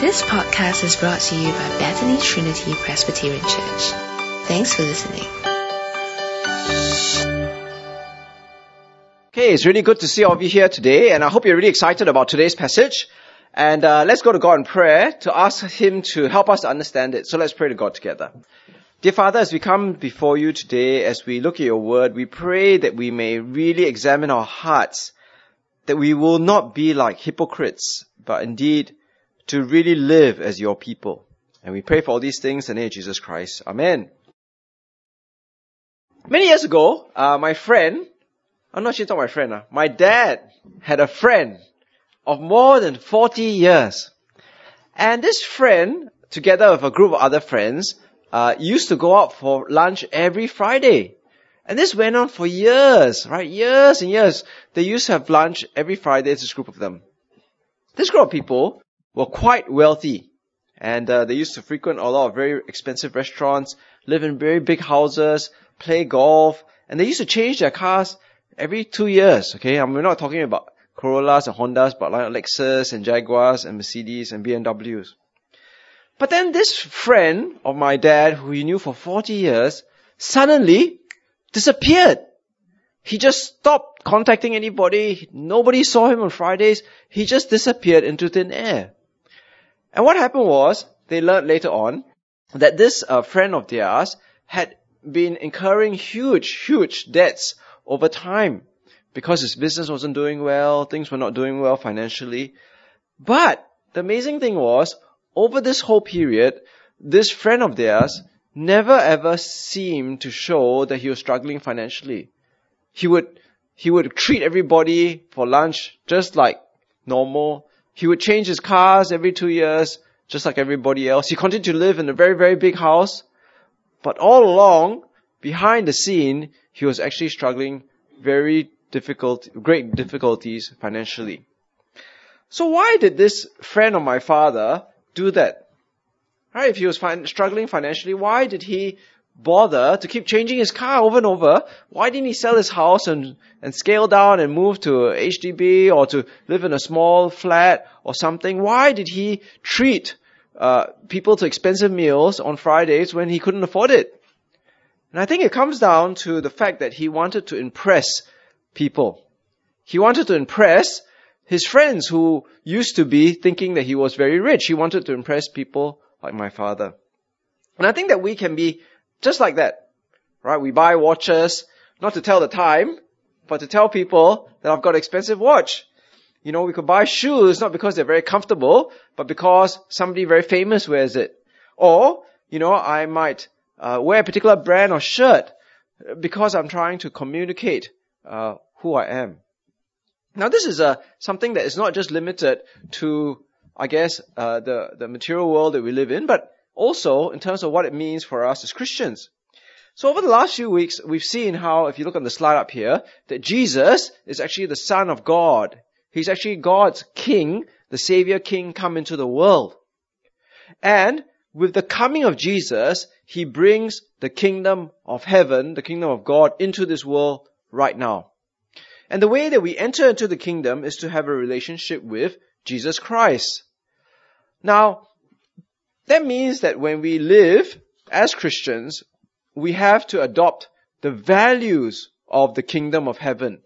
This podcast is brought to you by Bethany Trinity Presbyterian Church. Thanks for listening. Okay, it's really good to see all of you here today, and I hope you're really excited about today's passage. And uh, let's go to God in prayer to ask Him to help us understand it. So let's pray to God together. Dear Father, as we come before you today, as we look at your word, we pray that we may really examine our hearts, that we will not be like hypocrites, but indeed to really live as your people. And we pray for all these things in the name of Jesus Christ. Amen. Many years ago, uh, my friend, I'm not sure my friend, uh, my dad had a friend of more than 40 years. And this friend, together with a group of other friends, uh, used to go out for lunch every Friday. And this went on for years, right? Years and years. They used to have lunch every Friday, this group of them. This group of people were quite wealthy. And uh, they used to frequent a lot of very expensive restaurants, live in very big houses, play golf, and they used to change their cars every two years, okay? And we're not talking about Corollas and Hondas, but like Lexus and Jaguars and Mercedes and BMWs. But then this friend of my dad, who he knew for 40 years, suddenly disappeared. He just stopped contacting anybody. Nobody saw him on Fridays. He just disappeared into thin air. And what happened was, they learned later on, that this uh, friend of theirs had been incurring huge, huge debts over time because his business wasn't doing well, things were not doing well financially. But the amazing thing was, over this whole period, this friend of theirs never ever seemed to show that he was struggling financially. He would, he would treat everybody for lunch just like normal. He would change his cars every two years, just like everybody else. He continued to live in a very, very big house. But all along, behind the scene, he was actually struggling very difficult, great difficulties financially. So why did this friend of my father do that? Right? If he was fin- struggling financially, why did he bother to keep changing his car over and over? Why didn't he sell his house and, and scale down and move to HDB or to live in a small flat or something? Why did he treat uh, people to expensive meals on Fridays when he couldn't afford it? And I think it comes down to the fact that he wanted to impress people. He wanted to impress his friends who used to be thinking that he was very rich. He wanted to impress people like my father. And I think that we can be just like that. Right? We buy watches, not to tell the time, but to tell people that I've got an expensive watch. You know, we could buy shoes not because they're very comfortable, but because somebody very famous wears it. Or, you know, I might uh, wear a particular brand or shirt because I'm trying to communicate uh, who I am. Now this is uh, something that is not just limited to, I guess, uh, the, the material world that we live in, but also in terms of what it means for us as Christians. So over the last few weeks, we've seen how, if you look on the slide up here, that Jesus is actually the Son of God. He's actually God's King, the Savior King come into the world. And with the coming of Jesus, He brings the kingdom of heaven, the kingdom of God into this world right now. And the way that we enter into the kingdom is to have a relationship with Jesus Christ. Now, that means that when we live as Christians, we have to adopt the values of the kingdom of heaven.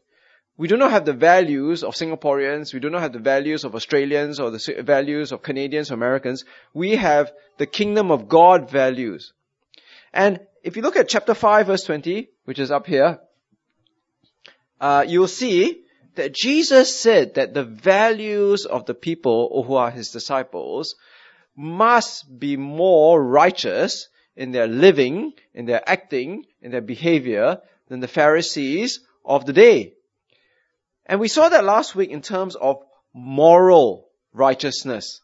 We do not have the values of Singaporeans. We do not have the values of Australians or the values of Canadians or Americans. We have the kingdom of God values. And if you look at chapter 5 verse 20, which is up here, uh, you'll see that Jesus said that the values of the people who are his disciples must be more righteous in their living, in their acting, in their behavior than the Pharisees of the day. And we saw that last week in terms of moral righteousness.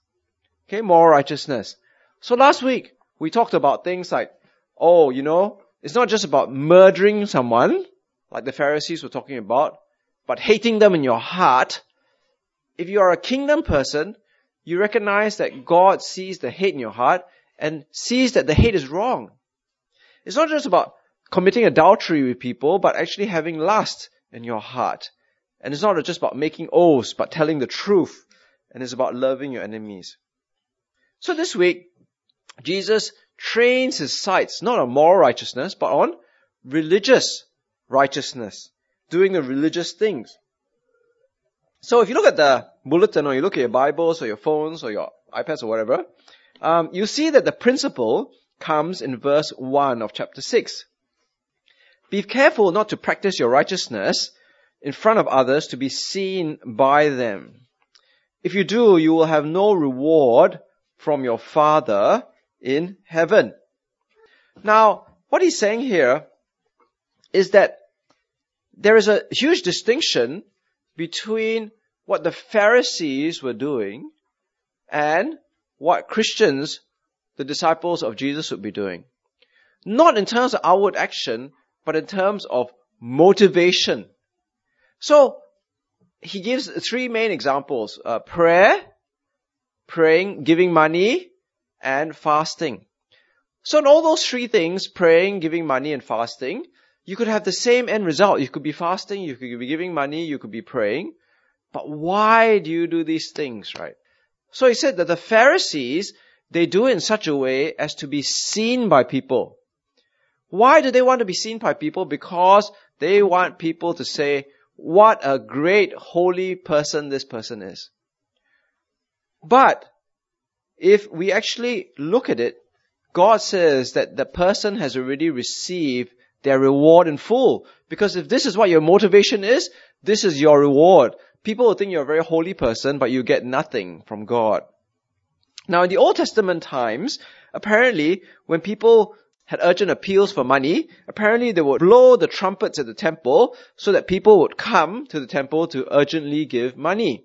Okay, moral righteousness. So last week we talked about things like, oh, you know, it's not just about murdering someone, like the Pharisees were talking about, but hating them in your heart. If you are a kingdom person, you recognize that God sees the hate in your heart and sees that the hate is wrong. It's not just about committing adultery with people, but actually having lust in your heart. And it's not just about making oaths, but telling the truth and it's about loving your enemies. So this week, Jesus trains his sights not on moral righteousness, but on religious righteousness, doing the religious things. So if you look at the bulletin or you look at your Bibles or your phones or your iPads or whatever, um, you see that the principle comes in verse 1 of chapter 6. Be careful not to practice your righteousness in front of others to be seen by them. If you do, you will have no reward from your Father in heaven. Now, what he's saying here is that there is a huge distinction between what the Pharisees were doing and what Christians, the disciples of Jesus, would be doing. Not in terms of outward action, but in terms of motivation. So, he gives three main examples. Uh, prayer, praying, giving money, and fasting. So in all those three things, praying, giving money, and fasting, you could have the same end result. You could be fasting, you could be giving money, you could be praying. But why do you do these things, right? So he said that the Pharisees, they do it in such a way as to be seen by people. Why do they want to be seen by people? Because they want people to say, what a great holy person this person is. But if we actually look at it, God says that the person has already received their reward in full. Because if this is what your motivation is, this is your reward. People will think you're a very holy person, but you get nothing from God. Now in the Old Testament times, apparently when people had urgent appeals for money, apparently they would blow the trumpets at the temple so that people would come to the temple to urgently give money.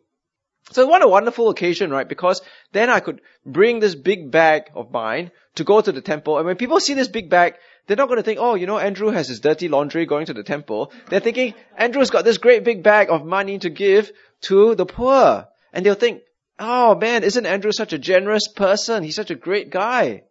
So what a wonderful occasion, right? Because then I could bring this big bag of mine to go to the temple. And when people see this big bag, they're not going to think, oh, you know, Andrew has his dirty laundry going to the temple. They're thinking, Andrew's got this great big bag of money to give to the poor. And they'll think, oh man, isn't Andrew such a generous person? He's such a great guy.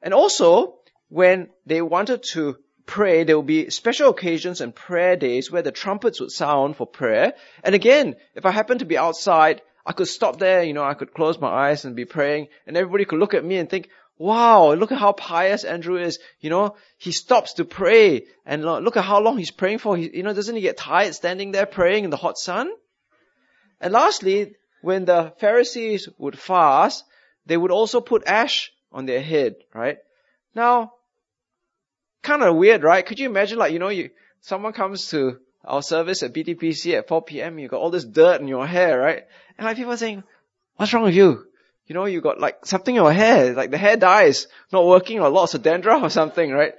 And also, when they wanted to pray, there would be special occasions and prayer days where the trumpets would sound for prayer. And again, if I happened to be outside, I could stop there, you know, I could close my eyes and be praying, and everybody could look at me and think, wow, look at how pious Andrew is. You know, he stops to pray, and look at how long he's praying for. He, you know, doesn't he get tired standing there praying in the hot sun? And lastly, when the Pharisees would fast, they would also put ash on their head, right? Now, kind of weird, right? Could you imagine like, you know, you, someone comes to our service at BTPC at 4 p.m., you got all this dirt in your hair, right? And like people are saying, what's wrong with you? You know, you got like something in your hair, like the hair dye is not working or lots of dandruff or something, right?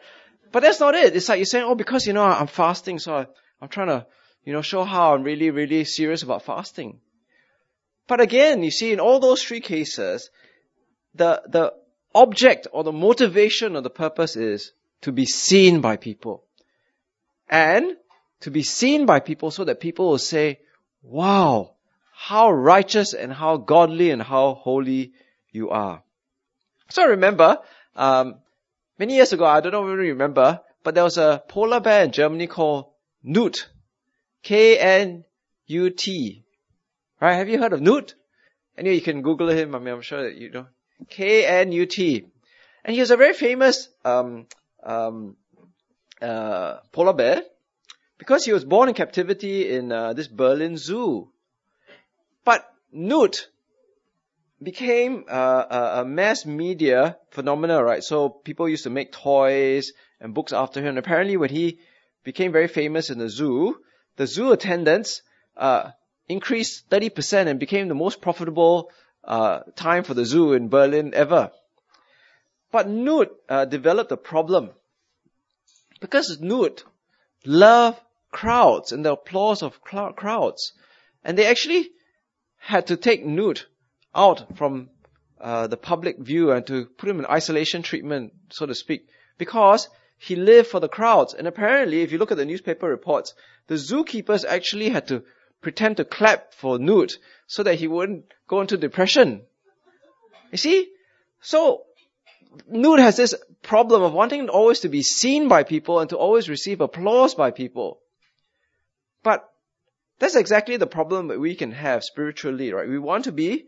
But that's not it. It's like you're saying, oh, because, you know, I'm fasting, so I'm trying to, you know, show how I'm really, really serious about fasting. But again, you see, in all those three cases, the, the object or the motivation or the purpose is to be seen by people. And to be seen by people so that people will say, wow, how righteous and how godly and how holy you are. So I remember, um, many years ago, I don't know if you remember, but there was a polar bear in Germany called Knut. K-N-U-T. Right? Have you heard of Knut? Anyway, you can Google him. I mean, I'm sure that you know. K-N-U-T. And he was a very famous um, um, uh, polar bear because he was born in captivity in uh, this Berlin zoo. But Knut became uh, a mass media phenomenon, right? So people used to make toys and books after him. And apparently, when he became very famous in the zoo, the zoo attendance uh, increased 30% and became the most profitable uh, time for the zoo in Berlin ever. But Knut uh, developed a problem because Knut loved crowds and the applause of crowds, and they actually had to take Knut out from uh, the public view and to put him in isolation treatment, so to speak, because he lived for the crowds. And apparently, if you look at the newspaper reports, the zookeepers actually had to pretend to clap for Knut so that he wouldn't go into depression. You see? So, Knut has this problem of wanting always to be seen by people and to always receive applause by people. But That's exactly the problem that we can have spiritually, right? We want to be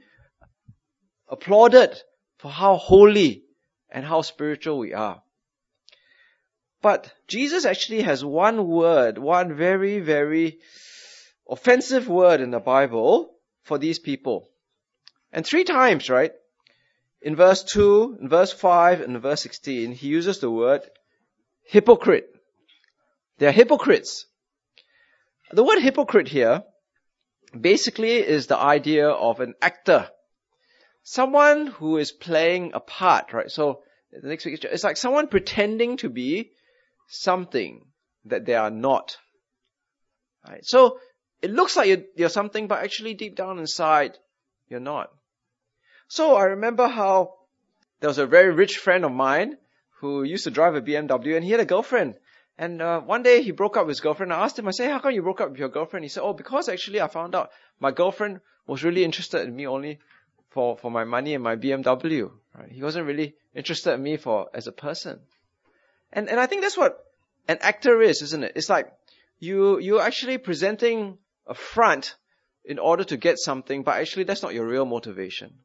applauded for how holy and how spiritual we are. But Jesus actually has one word, one very, very offensive word in the Bible for these people. And three times, right? In verse 2, in verse 5, and verse 16, he uses the word hypocrite. They are hypocrites. The word hypocrite here basically is the idea of an actor. Someone who is playing a part, right? So, the next picture, it's like someone pretending to be something that they are not. Right? So, it looks like you're, you're something, but actually deep down inside, you're not. So, I remember how there was a very rich friend of mine who used to drive a BMW and he had a girlfriend. And uh, one day he broke up with his girlfriend. I asked him, I said, how come you broke up with your girlfriend? He said, oh, because actually I found out my girlfriend was really interested in me only for, for my money and my BMW. Right? He wasn't really interested in me for as a person. And and I think that's what an actor is, isn't it? It's like you you're actually presenting a front in order to get something, but actually that's not your real motivation.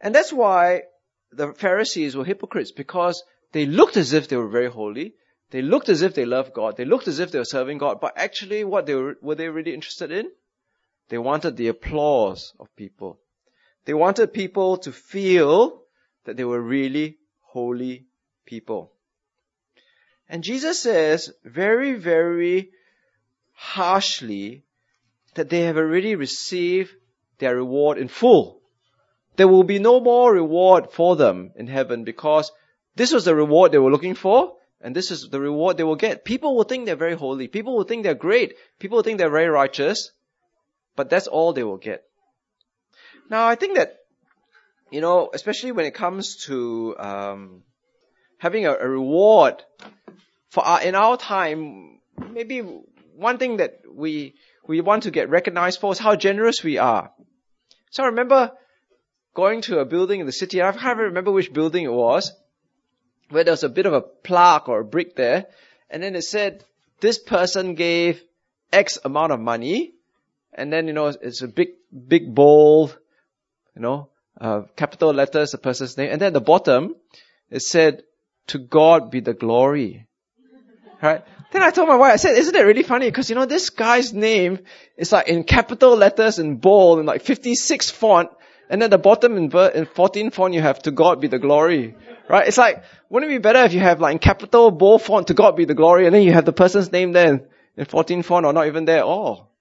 And that's why the Pharisees were hypocrites because they looked as if they were very holy, they looked as if they loved God. They looked as if they were serving God. But actually, what they were, were they really interested in? They wanted the applause of people. They wanted people to feel that they were really holy people. And Jesus says very, very harshly that they have already received their reward in full. There will be no more reward for them in heaven because this was the reward they were looking for and this is the reward they will get. People will think they're very holy. People will think they're great. People will think they're very righteous. But that's all they will get. Now, I think that, you know, especially when it comes to um, having a, a, reward for our, in our time, maybe one thing that we we want to get recognized for is how generous we are. So I remember going to a building in the city. I can't remember which building it was, where there was a bit of a plaque or a brick there, and then it said, this person gave X amount of money, and then, you know, it's a big, big bold, you know, uh, capital letters, the person's name, and then at the bottom, it said, to God be the glory. Right? Then I told my wife, I said, isn't it really funny? Because, you know, this guy's name is like in capital letters in bold in like 56 font, and then the bottom in, in 14 font you have to God be the glory. Right? It's like, wouldn't it be better if you have like in capital bold font to God be the glory and then you have the person's name there in 14 font or not even there at all.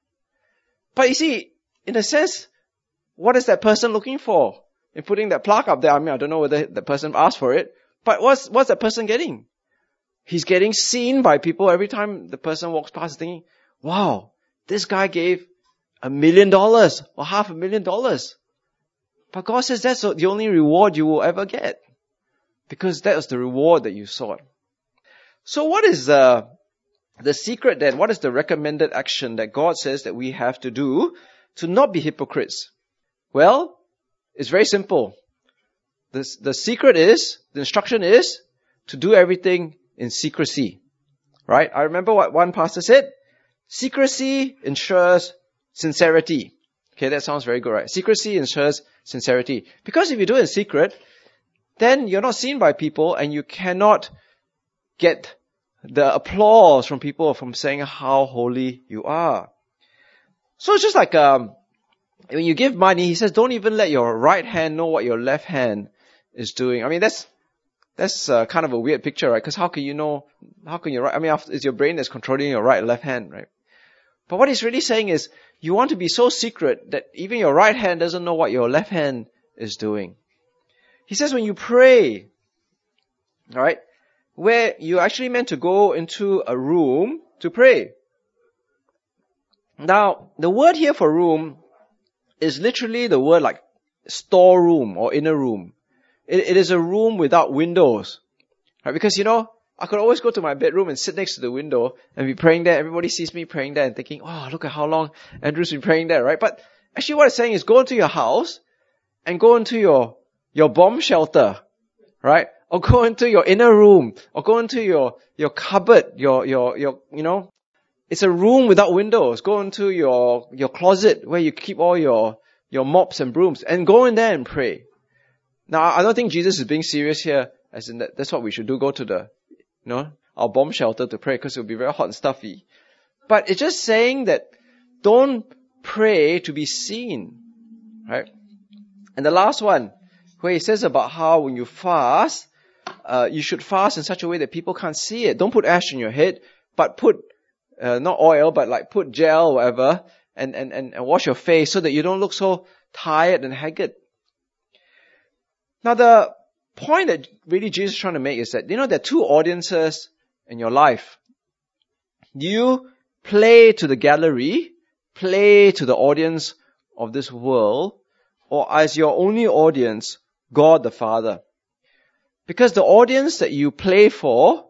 But you see, in a sense, what is that person looking for in putting that plaque up there? I mean, I don't know whether the person asked for it, but what's, what's that person getting? He's getting seen by people every time the person walks past thinking, wow, this guy gave a million dollars or half a million dollars. But God says that's the only reward you will ever get. Because that was the reward that you sought. So what is the, the secret then? What is the recommended action that God says that we have to do to not be hypocrites? Well, it's very simple. The, the secret is, the instruction is to do everything in secrecy. Right? I remember what one pastor said. Secrecy ensures sincerity. Okay, that sounds very good, right? Secrecy ensures sincerity. Because if you do it in secret, then you're not seen by people and you cannot get the applause from people from saying how holy you are. So it's just like, um, when you give money, he says, don't even let your right hand know what your left hand is doing. I mean, that's, that's uh, kind of a weird picture, right? Because how can you know, how can you right, I mean, it's your brain that's controlling your right left hand, right? But what he's really saying is, you want to be so secret that even your right hand doesn't know what your left hand is doing. He says when you pray, alright, where you actually meant to go into a room to pray. Now, the word here for room is literally the word like storeroom or inner room. It, it is a room without windows. Right? Because you know, I could always go to my bedroom and sit next to the window and be praying there. Everybody sees me praying there and thinking, oh, look at how long Andrew's been praying there, right? But actually what it's saying is go into your house and go into your your bomb shelter, right? Or go into your inner room, or go into your, your cupboard, your, your, your, you know, It's a room without windows. Go into your, your closet where you keep all your, your mops and brooms and go in there and pray. Now, I don't think Jesus is being serious here, as in that that's what we should do, go to the, you know, our bomb shelter to pray because it'll be very hot and stuffy. But it's just saying that don't pray to be seen, right? And the last one, where he says about how when you fast, uh, you should fast in such a way that people can't see it. Don't put ash in your head, but put, uh, not oil, but like put gel or whatever, and, and, and, and wash your face so that you don't look so tired and haggard. Now the point that really Jesus is trying to make is that, you know, there are two audiences in your life. You play to the gallery, play to the audience of this world, or as your only audience, God the Father. Because the audience that you play for,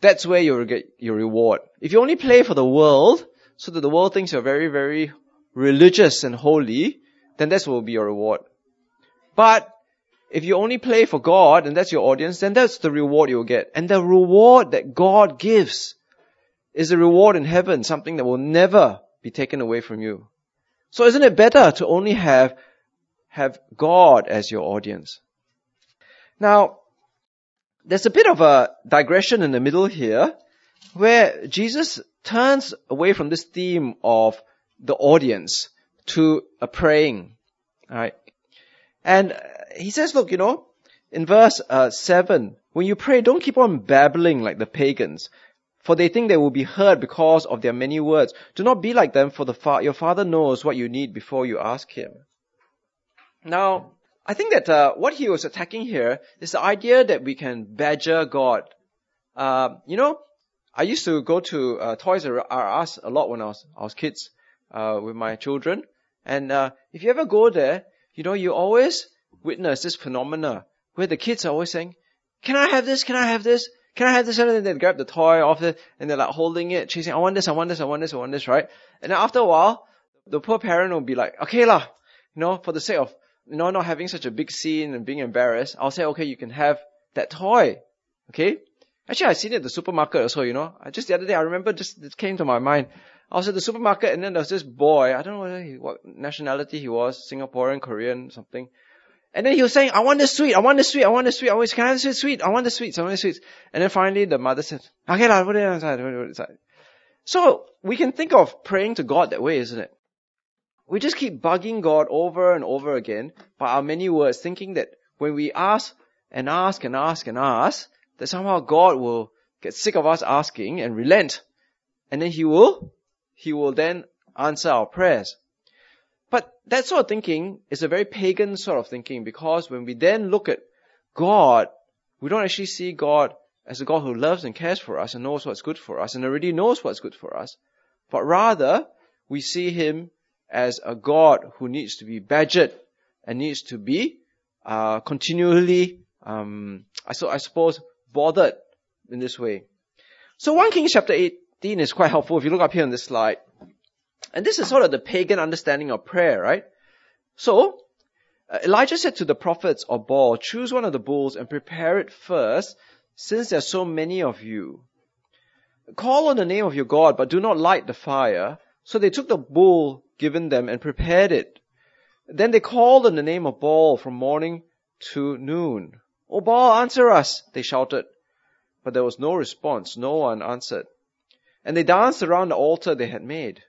that's where you'll get your reward. If you only play for the world, so that the world thinks you're very, very religious and holy, then that will be your reward. But if you only play for God and that's your audience, then that's the reward you'll get. And the reward that God gives is a reward in heaven, something that will never be taken away from you. So isn't it better to only have, have God as your audience? Now, there's a bit of a digression in the middle here, where Jesus turns away from this theme of the audience to a praying. Alright. And he says, look, you know, in verse uh, 7, when you pray, don't keep on babbling like the pagans, for they think they will be heard because of their many words. Do not be like them, for the fa- your Father knows what you need before you ask Him. Now, I think that uh, what he was attacking here is the idea that we can badger God. Uh, you know, I used to go to uh, Toys R Us a lot when I was I was kids uh, with my children, and uh, if you ever go there, you know, you always witness this phenomena where the kids are always saying, "Can I have this? Can I have this? Can I have this?" And then they grab the toy off it and they're like holding it, chasing, "I want this! I want this! I want this! I want this!" Right? And then after a while, the poor parent will be like, "Okay lah, you know, for the sake of you know not having such a big scene and being embarrassed, I'll say, okay, you can have that toy." Okay? Actually, I seen it at the supermarket also, you know. I just the other day, I remember just, it came to my mind. I was at the supermarket and then there was this boy, I don't know he, what nationality he was, Singaporean, Korean, something. And then he was saying, I want the sweet, I want the sweet, I want the sweet, I always, can I have the sweet, I want the sweets, I want the. And then finally the mother said, okay, lah, put it inside, put it inside. So, we can think of praying to God that way, isn't it? We just keep bugging God over and over again by our many words, thinking that when we ask and ask and ask and ask, that somehow God will get sick of us asking and relent. And then He will, He will then answer our prayers. But that sort of thinking is a very pagan sort of thinking because when we then look at God, we don't actually see God as a God who loves and cares for us and knows what's good for us and already knows what's good for us. But rather, we see Him as a God who needs to be badgered and needs to be uh, continually, um, I, so, I suppose, bothered in this way. So 1 Kings chapter 18 is quite helpful if you look up here on this slide. And this is sort of the pagan understanding of prayer, right? So, uh, Elijah said to the prophets of Baal, choose one of the bulls and prepare it first, since there are so many of you. Call on the name of your God, but do not light the fire. So they took the bull given them and prepared it. Then they called on the name of Baal from morning to noon. O Baal, answer us, they shouted. But there was no response. No one answered. And they danced around the altar they had made.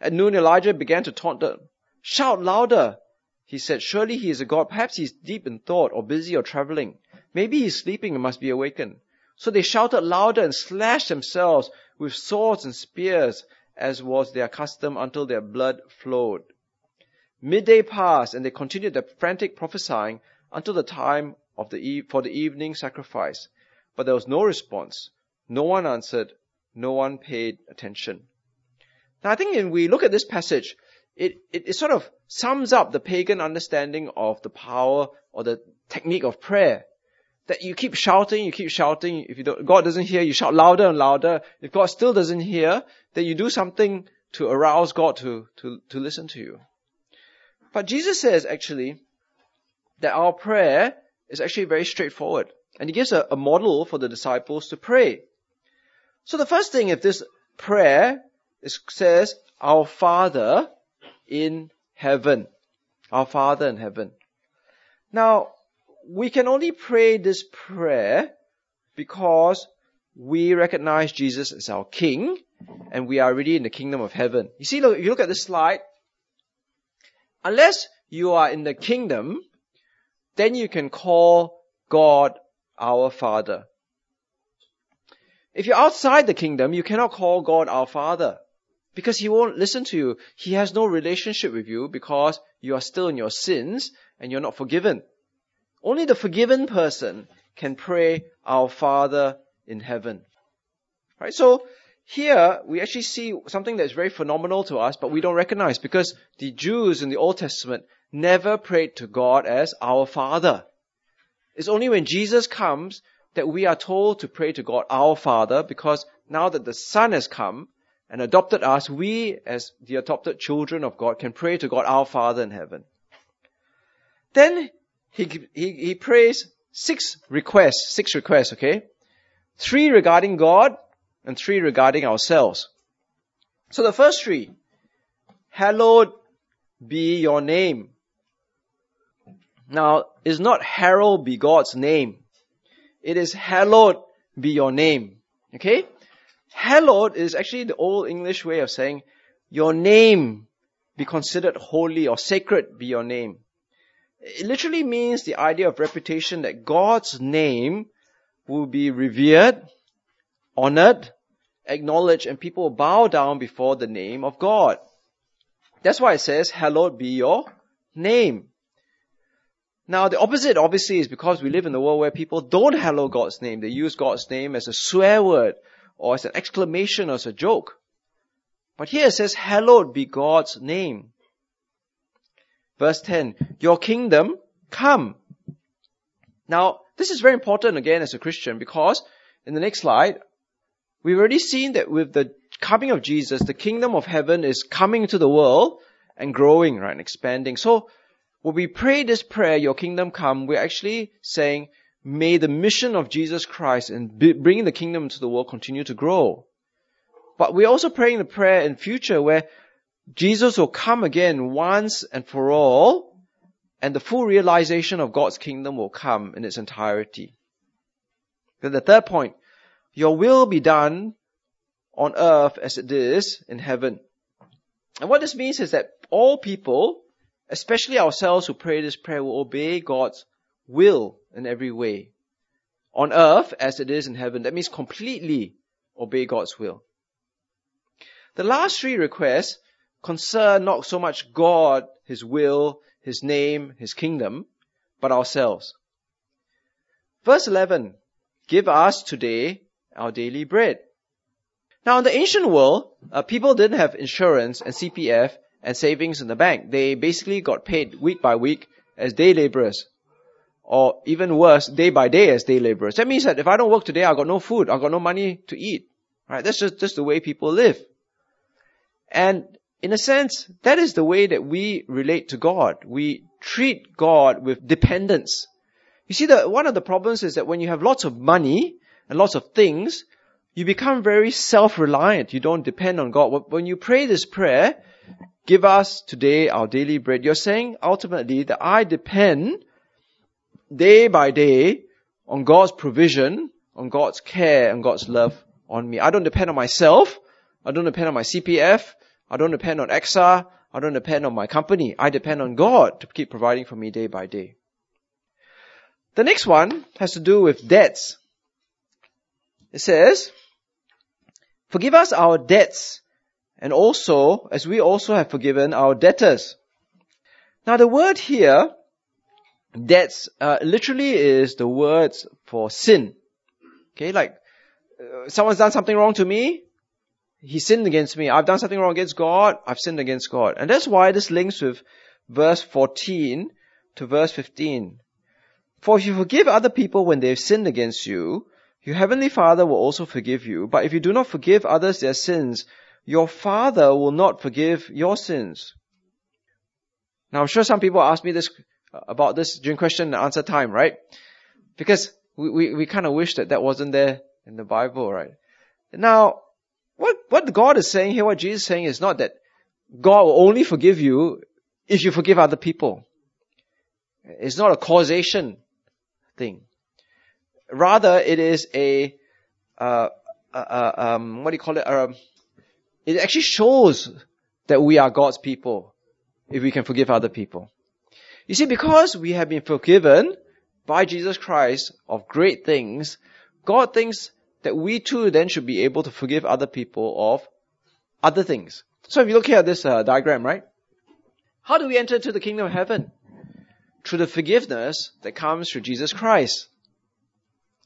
At noon, Elijah began to taunt them. Shout louder! He said, surely he is a god. Perhaps he is deep in thought or busy or traveling. Maybe he is sleeping and must be awakened. So they shouted louder and slashed themselves with swords and spears as was their custom until their blood flowed. Midday passed and they continued their frantic prophesying until the time of the eve, for the evening sacrifice. But there was no response. No one answered. No one paid attention. Now I think when we look at this passage, it, it, it sort of sums up the pagan understanding of the power or the technique of prayer. That you keep shouting, you keep shouting. If you don't, God doesn't hear, you shout louder and louder. If God still doesn't hear, then you do something to arouse God to, to, to listen to you. But Jesus says actually that our prayer is actually very straightforward. And he gives a, a model for the disciples to pray. So the first thing, if this prayer it says, Our Father in heaven. Our Father in heaven. Now, we can only pray this prayer because we recognize Jesus as our King and we are already in the kingdom of heaven. You see, look, if you look at this slide, unless you are in the kingdom, then you can call God our Father. If you're outside the kingdom, you cannot call God our Father because He won't listen to you. He has no relationship with you because you are still in your sins and you're not forgiven. Only the forgiven person can pray our Father in heaven. Right? So here we actually see something that's very phenomenal to us, but we don't recognize because the Jews in the Old Testament never prayed to God as our Father. It's only when Jesus comes that we are told to pray to God our Father because now that the Son has come and adopted us, we as the adopted children of God can pray to God our Father in heaven. Then he, he, he prays six requests, six requests, okay? Three regarding God and three regarding ourselves. So the first three, hallowed be your name. Now, it's not hallowed be God's name. It is hallowed be your name. Okay? Hallowed is actually the old English way of saying your name be considered holy or sacred be your name. It literally means the idea of reputation that God's name will be revered, honored, acknowledged, and people will bow down before the name of God. That's why it says, hallowed be your name. Now, the opposite obviously is because we live in a world where people don't hallow God's name. They use God's name as a swear word or as an exclamation or as a joke. But here it says, hallowed be God's name. Verse 10, your kingdom come. Now, this is very important again as a Christian because in the next slide, we've already seen that with the coming of Jesus, the kingdom of heaven is coming to the world and growing, right, and expanding. So, when we pray this prayer, your kingdom come, we're actually saying, may the mission of Jesus Christ and bringing the kingdom to the world continue to grow. But we're also praying the prayer in future where Jesus will come again once and for all, and the full realization of God's kingdom will come in its entirety. Then the third point, your will be done on earth as it is in heaven. And what this means is that all people especially ourselves who pray this prayer, will obey God's will in every way. On earth as it is in heaven. That means completely obey God's will. The last three requests concern not so much God, His will, His name, His kingdom, but ourselves. Verse 11, give us today our daily bread. Now in the ancient world, uh, people didn't have insurance and CPF and savings in the bank. They basically got paid week by week as day laborers. Or even worse, day by day as day laborers. That means that if I don't work today, I've got no food, I've got no money to eat. Right? That's just, just the way people live. And in a sense, that is the way that we relate to God. We treat God with dependence. You see, the, one of the problems is that when you have lots of money and lots of things, you become very self-reliant. You don't depend on God. When you pray this prayer, Give us today our daily bread. You're saying ultimately that I depend day by day on God's provision, on God's care, and God's love on me. I don't depend on myself. I don't depend on my CPF. I don't depend on EXA. I don't depend on my company. I depend on God to keep providing for me day by day. The next one has to do with debts. It says, forgive us our debts and also as we also have forgiven our debtors. Now the word here, debts, uh, literally is the words for sin. Okay, like uh, someone's done something wrong to me, he sinned against me. I've done something wrong against God, I've sinned against God. And that's why this links with verse 14 to verse 15. For if you forgive other people when they've sinned against you, your heavenly Father will also forgive you. But if you do not forgive others their sins, your father will not forgive your sins. Now I'm sure some people ask me this about this during question and answer time, right? Because we, we, we kind of wish that that wasn't there in the Bible, right? Now, what, what God is saying here, what Jesus is saying is not that God will only forgive you if you forgive other people. It's not a causation thing. Rather, it is a, uh, uh, uh, um, what do you call it? Um, it actually shows that we are God's people if we can forgive other people. You see, because we have been forgiven by Jesus Christ of great things, God thinks that we too then should be able to forgive other people of other things. So if you look here at this uh, diagram, right? How do we enter into the kingdom of heaven? Through the forgiveness that comes through Jesus Christ.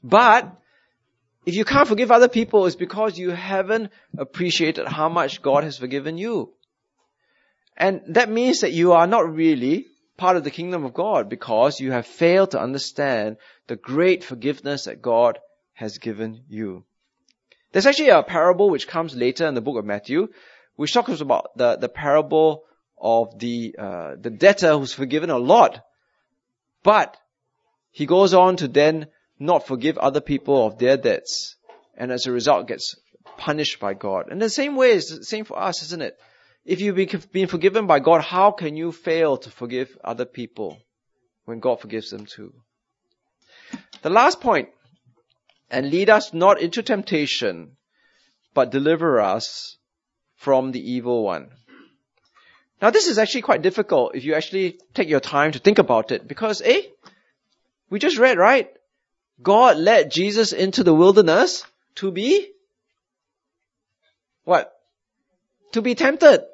But if you can't forgive other people, it's because you haven't appreciated how much God has forgiven you. And that means that you are not really part of the kingdom of God because you have failed to understand the great forgiveness that God has given you. There's actually a parable which comes later in the book of Matthew, which talks about the, the parable of the, uh, the debtor who's forgiven a lot, but he goes on to then not forgive other people of their debts, and as a result gets punished by God. And the same way is the same for us, isn't it? If you've been forgiven by God, how can you fail to forgive other people when God forgives them too? The last point, and lead us not into temptation, but deliver us from the evil one. Now this is actually quite difficult if you actually take your time to think about it, because eh, we just read, right? God led Jesus into the wilderness to be what? To be tempted.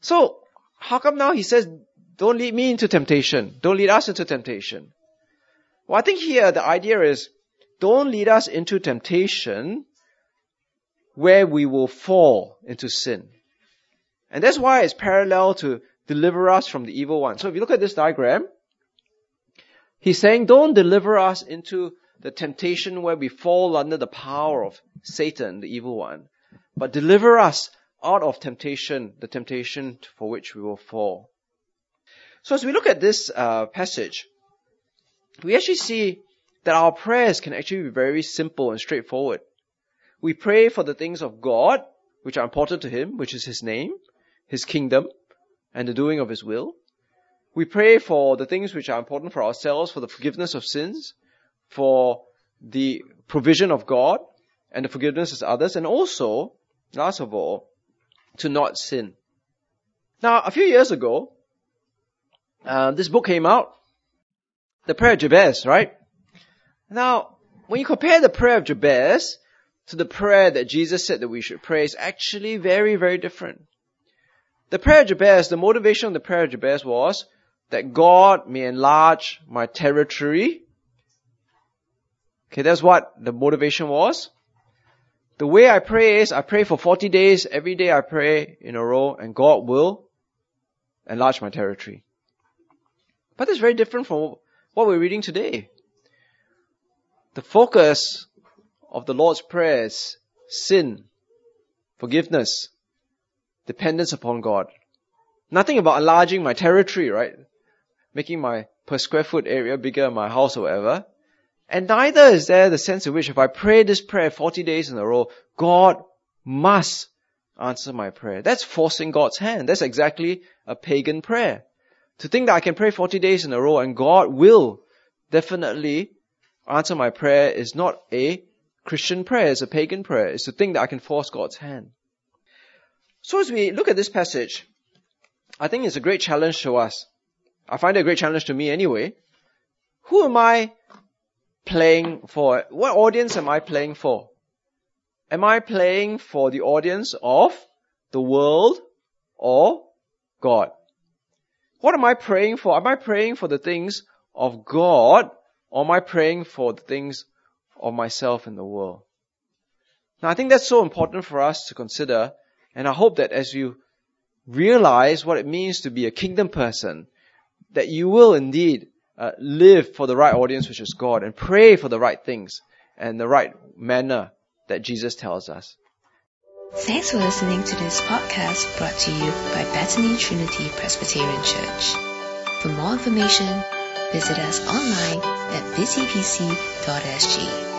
So, how come now he says, don't lead me into temptation. Don't lead us into temptation. Well, I think here the idea is, don't lead us into temptation where we will fall into sin. And that's why it's parallel to deliver us from the evil one. So if you look at this diagram, he's saying don't deliver us into the temptation where we fall under the power of Satan, the evil one, but deliver us out of temptation, the temptation for which we will fall. So as we look at this uh, passage, we actually see that our prayers can actually be very simple and straightforward. We pray for the things of God, which are important to Him, which is His name, His kingdom, and the doing of His will. We pray for the things which are important for ourselves, for the forgiveness of sins, for the provision of God, and the forgiveness of others, and also, last of all, to not sin. Now, a few years ago, uh, this book came out, the prayer of Jabez, right? Now, when you compare the prayer of Jabez to the prayer that Jesus said that we should pray, it's actually very, very different. The prayer of Jabez, the motivation of the prayer of Jabez was that God may enlarge my territory. Okay, that's what the motivation was. The way I pray is I pray for 40 days, every day I pray in a row, and God will enlarge my territory. But it's very different from what we're reading today. The focus of the Lord's Prayer is sin, forgiveness, dependence upon God. Nothing about enlarging my territory, right? Making my per square foot area bigger in my house or whatever. And neither is there the sense in which if I pray this prayer 40 days in a row, God must answer my prayer. That's forcing God's hand. That's exactly a pagan prayer. To think that I can pray 40 days in a row and God will definitely answer my prayer is not a Christian prayer, it's a pagan prayer. It's to think that I can force God's hand. So as we look at this passage, I think it's a great challenge to us. I find it a great challenge to me anyway. Who am I playing for? What audience am I playing for? Am I playing for the audience of the world or God? What am I praying for? Am I praying for the things of God or am I praying for the things of myself in the world? Now I think that's so important for us to consider and I hope that as you realize what it means to be a kingdom person, that you will indeed uh, live for the right audience, which is God, and pray for the right things and the right manner that Jesus tells us. Thanks for listening to this podcast brought to you by Bethany Trinity Presbyterian Church. For more information, visit us online at btpc.sg.